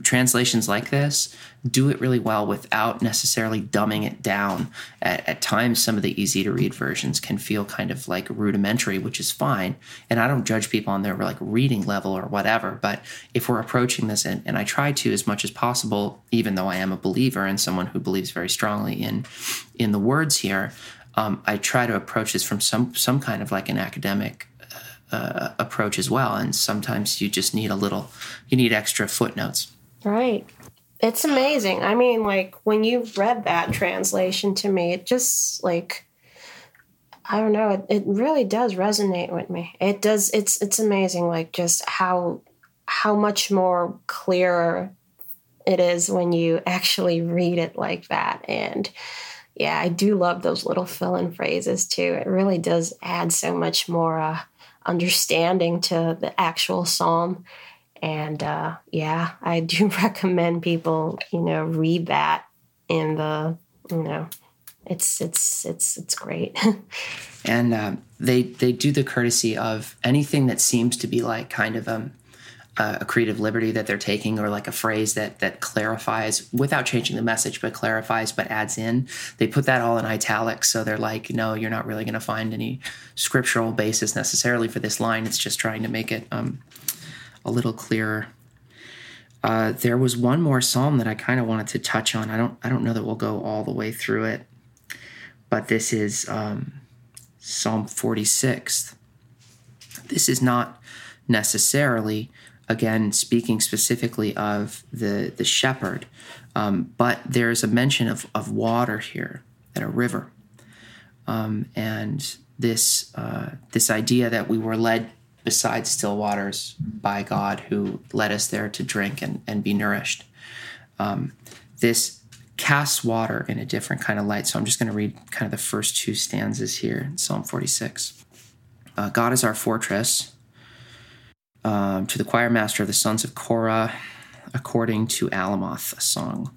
translations like this do it really well without necessarily dumbing it down. At, at, times, some of the easy to read versions can feel kind of like rudimentary, which is fine. And I don't judge people on their like reading level or whatever. But if we're approaching this, and, and I try to as much as possible, even though I am a believer and someone who believes very strongly in in the words here, um, I try to approach this from some some kind of like an academic uh, approach as well. And sometimes you just need a little, you need extra footnotes. Right. It's amazing. I mean, like when you read that translation to me, it just like, I don't know, it, it really does resonate with me. It does. It's it's amazing, like just how how much more clearer it is when you actually read it like that. And yeah, I do love those little fill-in phrases too. It really does add so much more uh, understanding to the actual psalm. And uh, yeah, I do recommend people, you know, read that in the, you know, it's it's it's it's great. and uh, they they do the courtesy of anything that seems to be like kind of um, a creative liberty that they're taking or like a phrase that that clarifies without changing the message but clarifies but adds in. They put that all in italics so they're like no you're not really going to find any scriptural basis necessarily for this line. It's just trying to make it um, a little clearer. Uh, there was one more psalm that i kind of wanted to touch on. I don't i don't know that we'll go all the way through it but this is um, psalm 46 this is not necessarily again speaking specifically of the the shepherd, um, but there's a mention of of water here at a river, um, and this uh, this idea that we were led beside still waters by God, who led us there to drink and and be nourished. Um, this casts water in a different kind of light. So I'm just going to read kind of the first two stanzas here in Psalm 46. Uh, God is our fortress um, to the choir master of the sons of Korah, according to Alamoth, a song.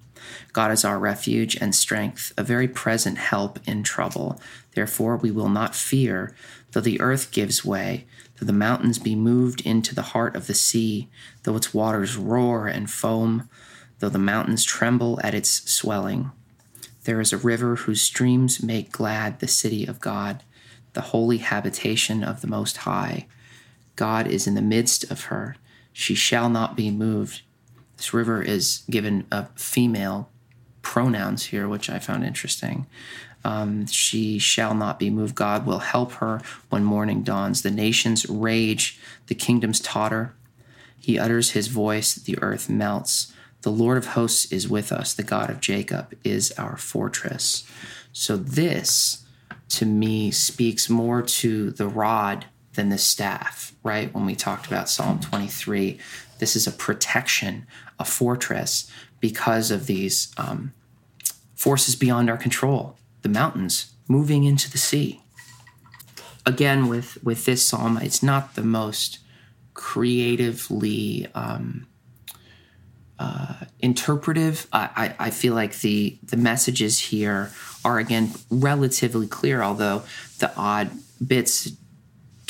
God is our refuge and strength, a very present help in trouble. Therefore, we will not fear, though the earth gives way, though the mountains be moved into the heart of the sea, though its waters roar and foam, though the mountains tremble at its swelling. There is a river whose streams make glad the city of God, the holy habitation of the Most High. God is in the midst of her. She shall not be moved. This river is given a female pronouns here, which I found interesting. Um, she shall not be moved. God will help her when morning dawns. The nations rage, the kingdoms totter. He utters his voice, the earth melts. The Lord of hosts is with us. The God of Jacob is our fortress. So, this to me speaks more to the rod than the staff, right? When we talked about Psalm 23, this is a protection, a fortress, because of these um, forces beyond our control, the mountains moving into the sea. Again, with with this psalm, it's not the most creatively um, uh, interpretive. I, I, I feel like the the messages here are again relatively clear, although the odd bits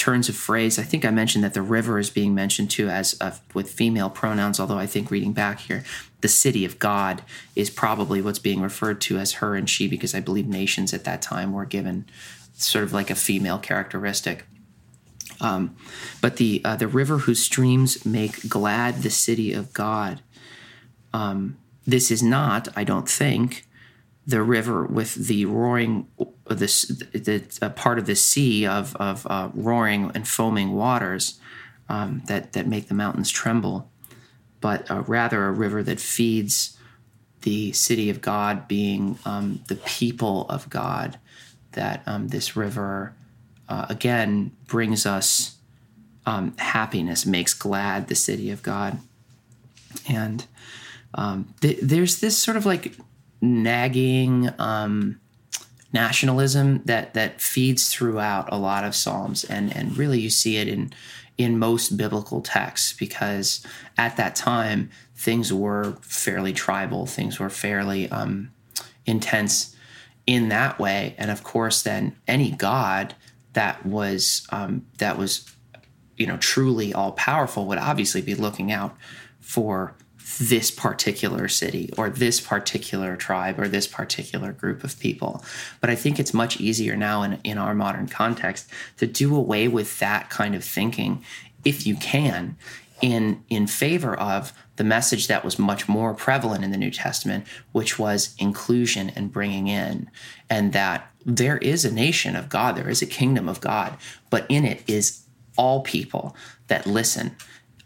turns of phrase. I think I mentioned that the river is being mentioned too as with female pronouns, although I think reading back here, the city of God is probably what's being referred to as her and she, because I believe nations at that time were given sort of like a female characteristic. Um, but the uh, the river whose streams make glad the city of God. Um, this is not, I don't think, the river with the roaring this the, the part of the sea of of uh, roaring and foaming waters um, that that make the mountains tremble, but uh, rather a river that feeds the city of God, being um, the people of God. That um, this river uh, again brings us um, happiness, makes glad the city of God, and um, th- there's this sort of like nagging um, nationalism that that feeds throughout a lot of psalms, and and really you see it in in most biblical texts because at that time things were fairly tribal, things were fairly um, intense in that way, and of course, then any god that was um, that was you know truly all powerful would obviously be looking out for this particular city or this particular tribe or this particular group of people. But I think it's much easier now in, in our modern context to do away with that kind of thinking if you can in in favor of the message that was much more prevalent in the New Testament, which was inclusion and bringing in, and that there is a nation of God, there is a kingdom of God, but in it is all people that listen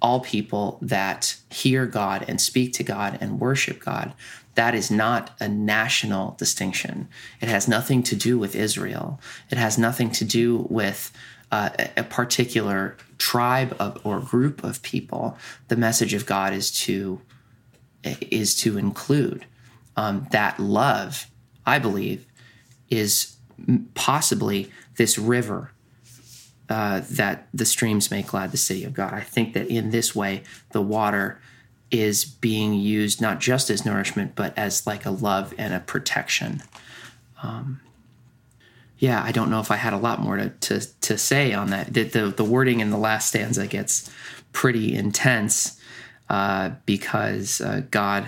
all people that hear God and speak to God and worship God. That is not a national distinction. It has nothing to do with Israel. It has nothing to do with uh, a particular tribe of, or group of people. The message of God is to is to include um, that love. I believe is possibly this river uh, that the streams make glad the city of God. I think that in this way, the water is being used not just as nourishment, but as like a love and a protection. Um, yeah, I don't know if I had a lot more to, to, to say on that. The, the, the wording in the last stanza gets pretty intense uh, because uh, God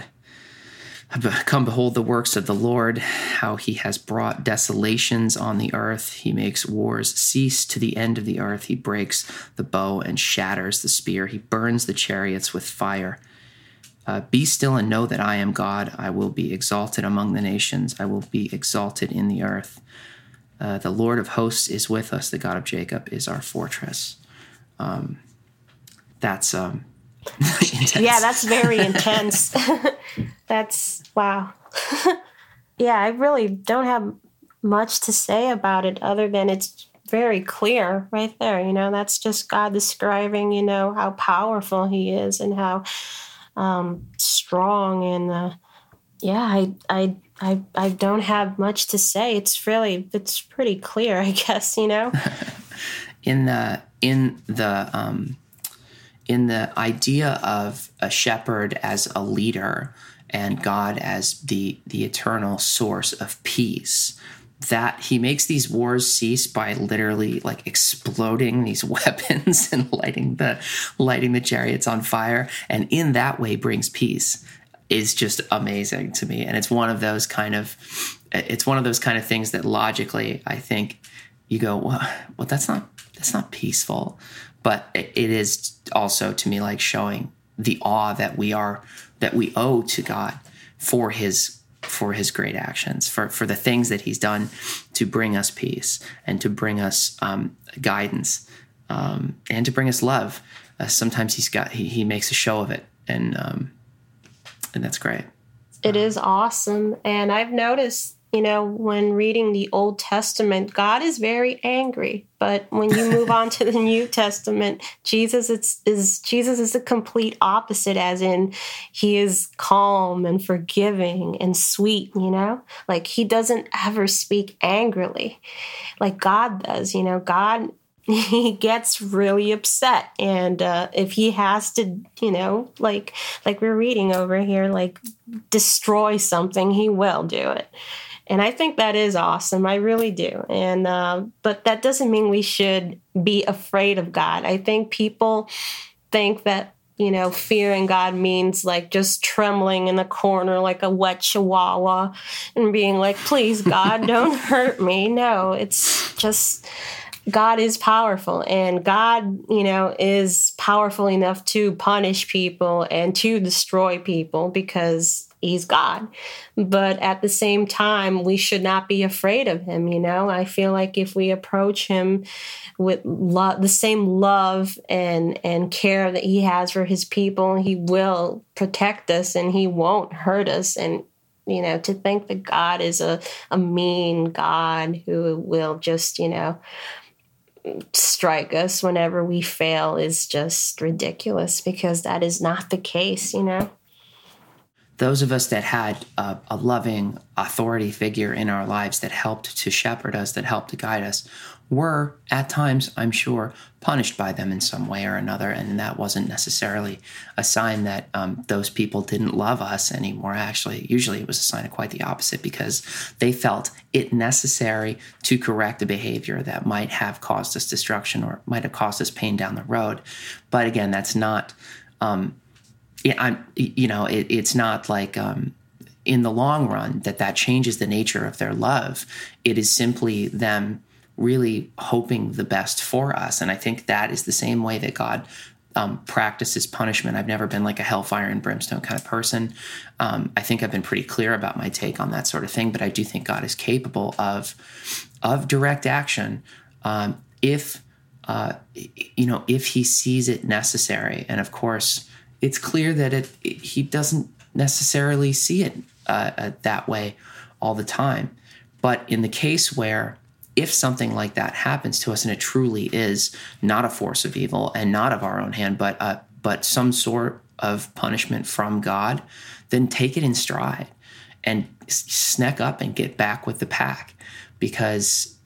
Come behold the works of the Lord, how he has brought desolations on the earth. He makes wars cease to the end of the earth. He breaks the bow and shatters the spear. He burns the chariots with fire. Uh, be still and know that I am God. I will be exalted among the nations. I will be exalted in the earth. Uh, the Lord of hosts is with us. The God of Jacob is our fortress. Um, that's um, yeah, that's very intense. that's wow. yeah, I really don't have much to say about it other than it's very clear right there. You know, that's just God describing, you know, how powerful He is and how um, strong and uh, yeah, I, I, I, I don't have much to say. It's really, it's pretty clear, I guess. You know. in the in the um, in the idea of a shepherd as a leader and God as the the eternal source of peace that he makes these wars cease by literally like exploding these weapons and lighting the lighting the chariots on fire. And in that way brings peace is just amazing to me. And it's one of those kind of it's one of those kind of things that logically I think you go well, well that's not that's not peaceful but it is also to me like showing the awe that we are that we owe to God for his for his great actions for for the things that he's done to bring us peace and to bring us um, guidance um, and to bring us love. Uh, sometimes he's got he, he makes a show of it and um, and that's great. It is awesome. And i've noticed you know, when reading the Old Testament, God is very angry. But when you move on to the New Testament, Jesus is, is Jesus is the complete opposite, as in he is calm and forgiving and sweet, you know? Like he doesn't ever speak angrily like God does, you know, God he gets really upset and uh, if he has to you know like like we're reading over here like destroy something he will do it and I think that is awesome. I really do. And uh, but that doesn't mean we should be afraid of God. I think people think that you know fearing God means like just trembling in the corner like a wet chihuahua and being like, "Please, God, don't hurt me." No, it's just. God is powerful and God, you know, is powerful enough to punish people and to destroy people because he's God. But at the same time, we should not be afraid of him. You know, I feel like if we approach him with lo- the same love and and care that he has for his people, he will protect us and he won't hurt us. And you know, to think that God is a, a mean God who will just, you know, strike us whenever we fail is just ridiculous because that is not the case, you know? Those of us that had a, a, loving authority figure in our lives that helped to shepherd us, that helped to guide us, were at times, I'm sure, punished by them in some way or another. And that wasn't necessarily a sign that um, those people didn't love us anymore. Actually, usually it was a sign of quite the opposite because they felt it necessary to correct a behavior that might have caused us destruction or might have caused us pain down the road. But again, that's not. Um, I'm, you know, it, it's not like um, in the long run that that changes the nature of their love. It is simply them really hoping the best for us. And I think that is the same way that God um, practices punishment. I've never been like a hellfire and brimstone kind of person. Um, I think I've been pretty clear about my take on that sort of thing, but I do think God is capable of of direct action um, if uh, you know if He sees it necessary. And of course, it's clear that it, it he doesn't necessarily see it uh, uh, that way all the time. But in the case where if something like that happens to us and it truly is not a force of evil and not of our own hand, but uh, but some sort of punishment from God, then take it in stride and snack up and get back with the pack because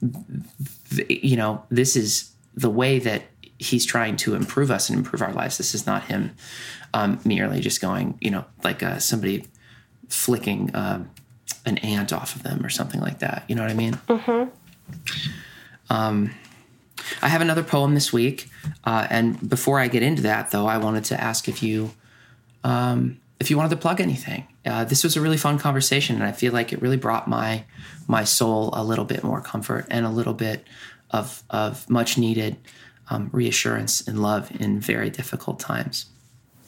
you know this is the way that he's trying to improve us and improve our lives. This is not him um, merely just going, you know, like uh, somebody flicking uh, an ant off of them or something like that. You know what I mean? Mm-hmm. Um, I have another poem this week, uh, and before I get into that, though, I wanted to ask if you um, if you wanted to plug anything. Uh, this was a really fun conversation, and I feel like it really brought my my soul a little bit more comfort and a little bit of of much needed um, reassurance and love in very difficult times.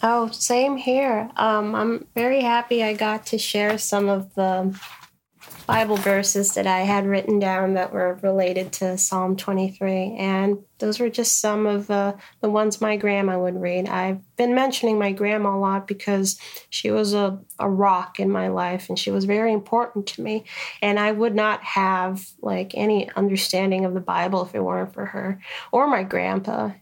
Oh, same here. Um, I'm very happy I got to share some of the Bible verses that I had written down that were related to Psalm 23. And those were just some of uh, the ones my grandma would read. I've been mentioning my grandma a lot because she was a, a rock in my life and she was very important to me. And I would not have like any understanding of the Bible if it weren't for her or my grandpa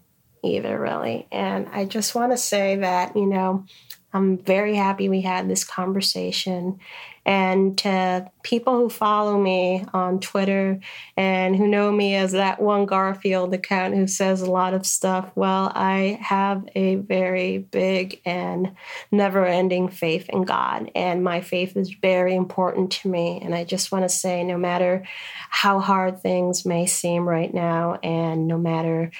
either, really. And I just want to say that, you know, I'm very happy we had this conversation. And to people who follow me on Twitter and who know me as that one Garfield account who says a lot of stuff, well, I have a very big and never ending faith in God. And my faith is very important to me. And I just want to say no matter how hard things may seem right now, and no matter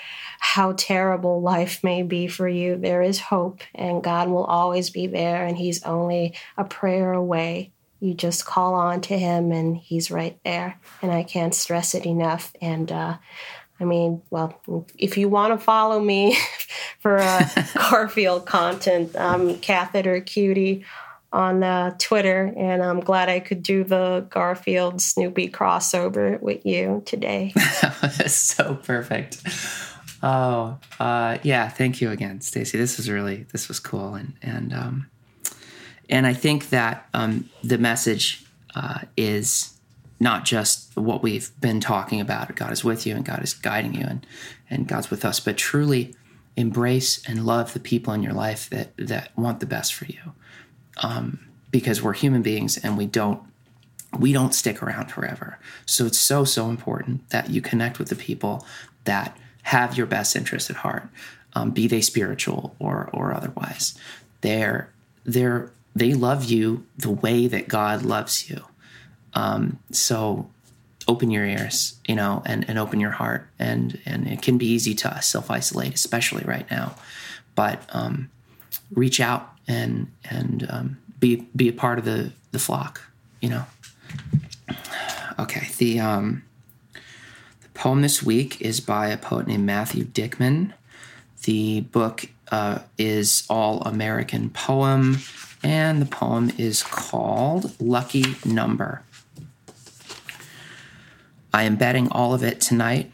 how terrible life may be for you, there is hope, and God will always be there, and He's only a prayer away. You just call on to Him, and He's right there. And I can't stress it enough. And uh, I mean, well, if you want to follow me for uh, Garfield content, I'm Catheter Cutie on uh, Twitter, and I'm glad I could do the Garfield Snoopy crossover with you today. so perfect. Oh, uh, yeah. Thank you again, Stacy. This was really this was cool, and and um, and I think that um, the message uh, is not just what we've been talking about. God is with you, and God is guiding you, and and God's with us. But truly embrace and love the people in your life that that want the best for you, um, because we're human beings, and we don't we don't stick around forever. So it's so so important that you connect with the people that have your best interest at heart, um, be they spiritual or or otherwise. They're they're they love you the way that God loves you. Um, so open your ears, you know, and, and open your heart. And and it can be easy to self isolate, especially right now. But um, reach out and and um, be be a part of the the flock, you know. Okay, the um, the poem this week is by a poet named Matthew Dickman. The book uh, is All American Poem, and the poem is called Lucky Number. I am betting all of it tonight,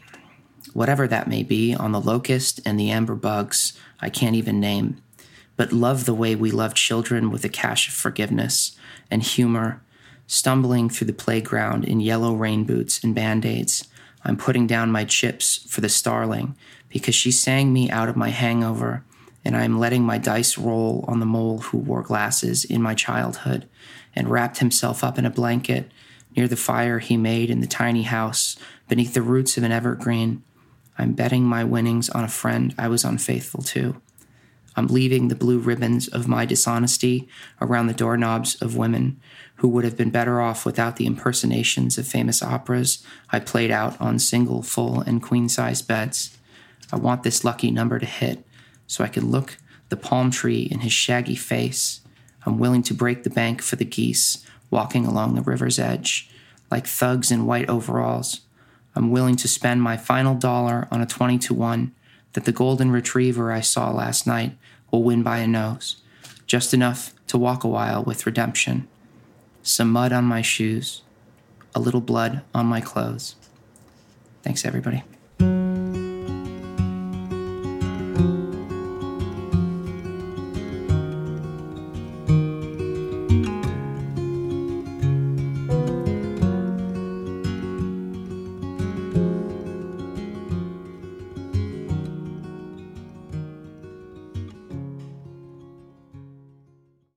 whatever that may be, on the locust and the amber bugs I can't even name, but love the way we love children with a cache of forgiveness and humor, stumbling through the playground in yellow rain boots and band aids I'm putting down my chips for the starling because she sang me out of my hangover and I am letting my dice roll on the mole who wore glasses in my childhood and wrapped himself up in a blanket near the fire he made in the tiny house beneath the roots of an evergreen. I'm betting my winnings on a friend I was unfaithful to. I'm leaving the blue ribbons of my dishonesty around the doorknobs of women who would have been better off without the impersonations of famous operas I played out on single, full, and queen size beds. I want this lucky number to hit so I can look the palm tree in his shaggy face. I'm willing to break the bank for the geese walking along the river's edge, like thugs in white overalls. I'm willing to spend my final dollar on a 20 to 1 that the golden retriever I saw last night will win by a nose, just enough to walk a while with redemption. Some mud on my shoes, a little blood on my clothes. Thanks, everybody.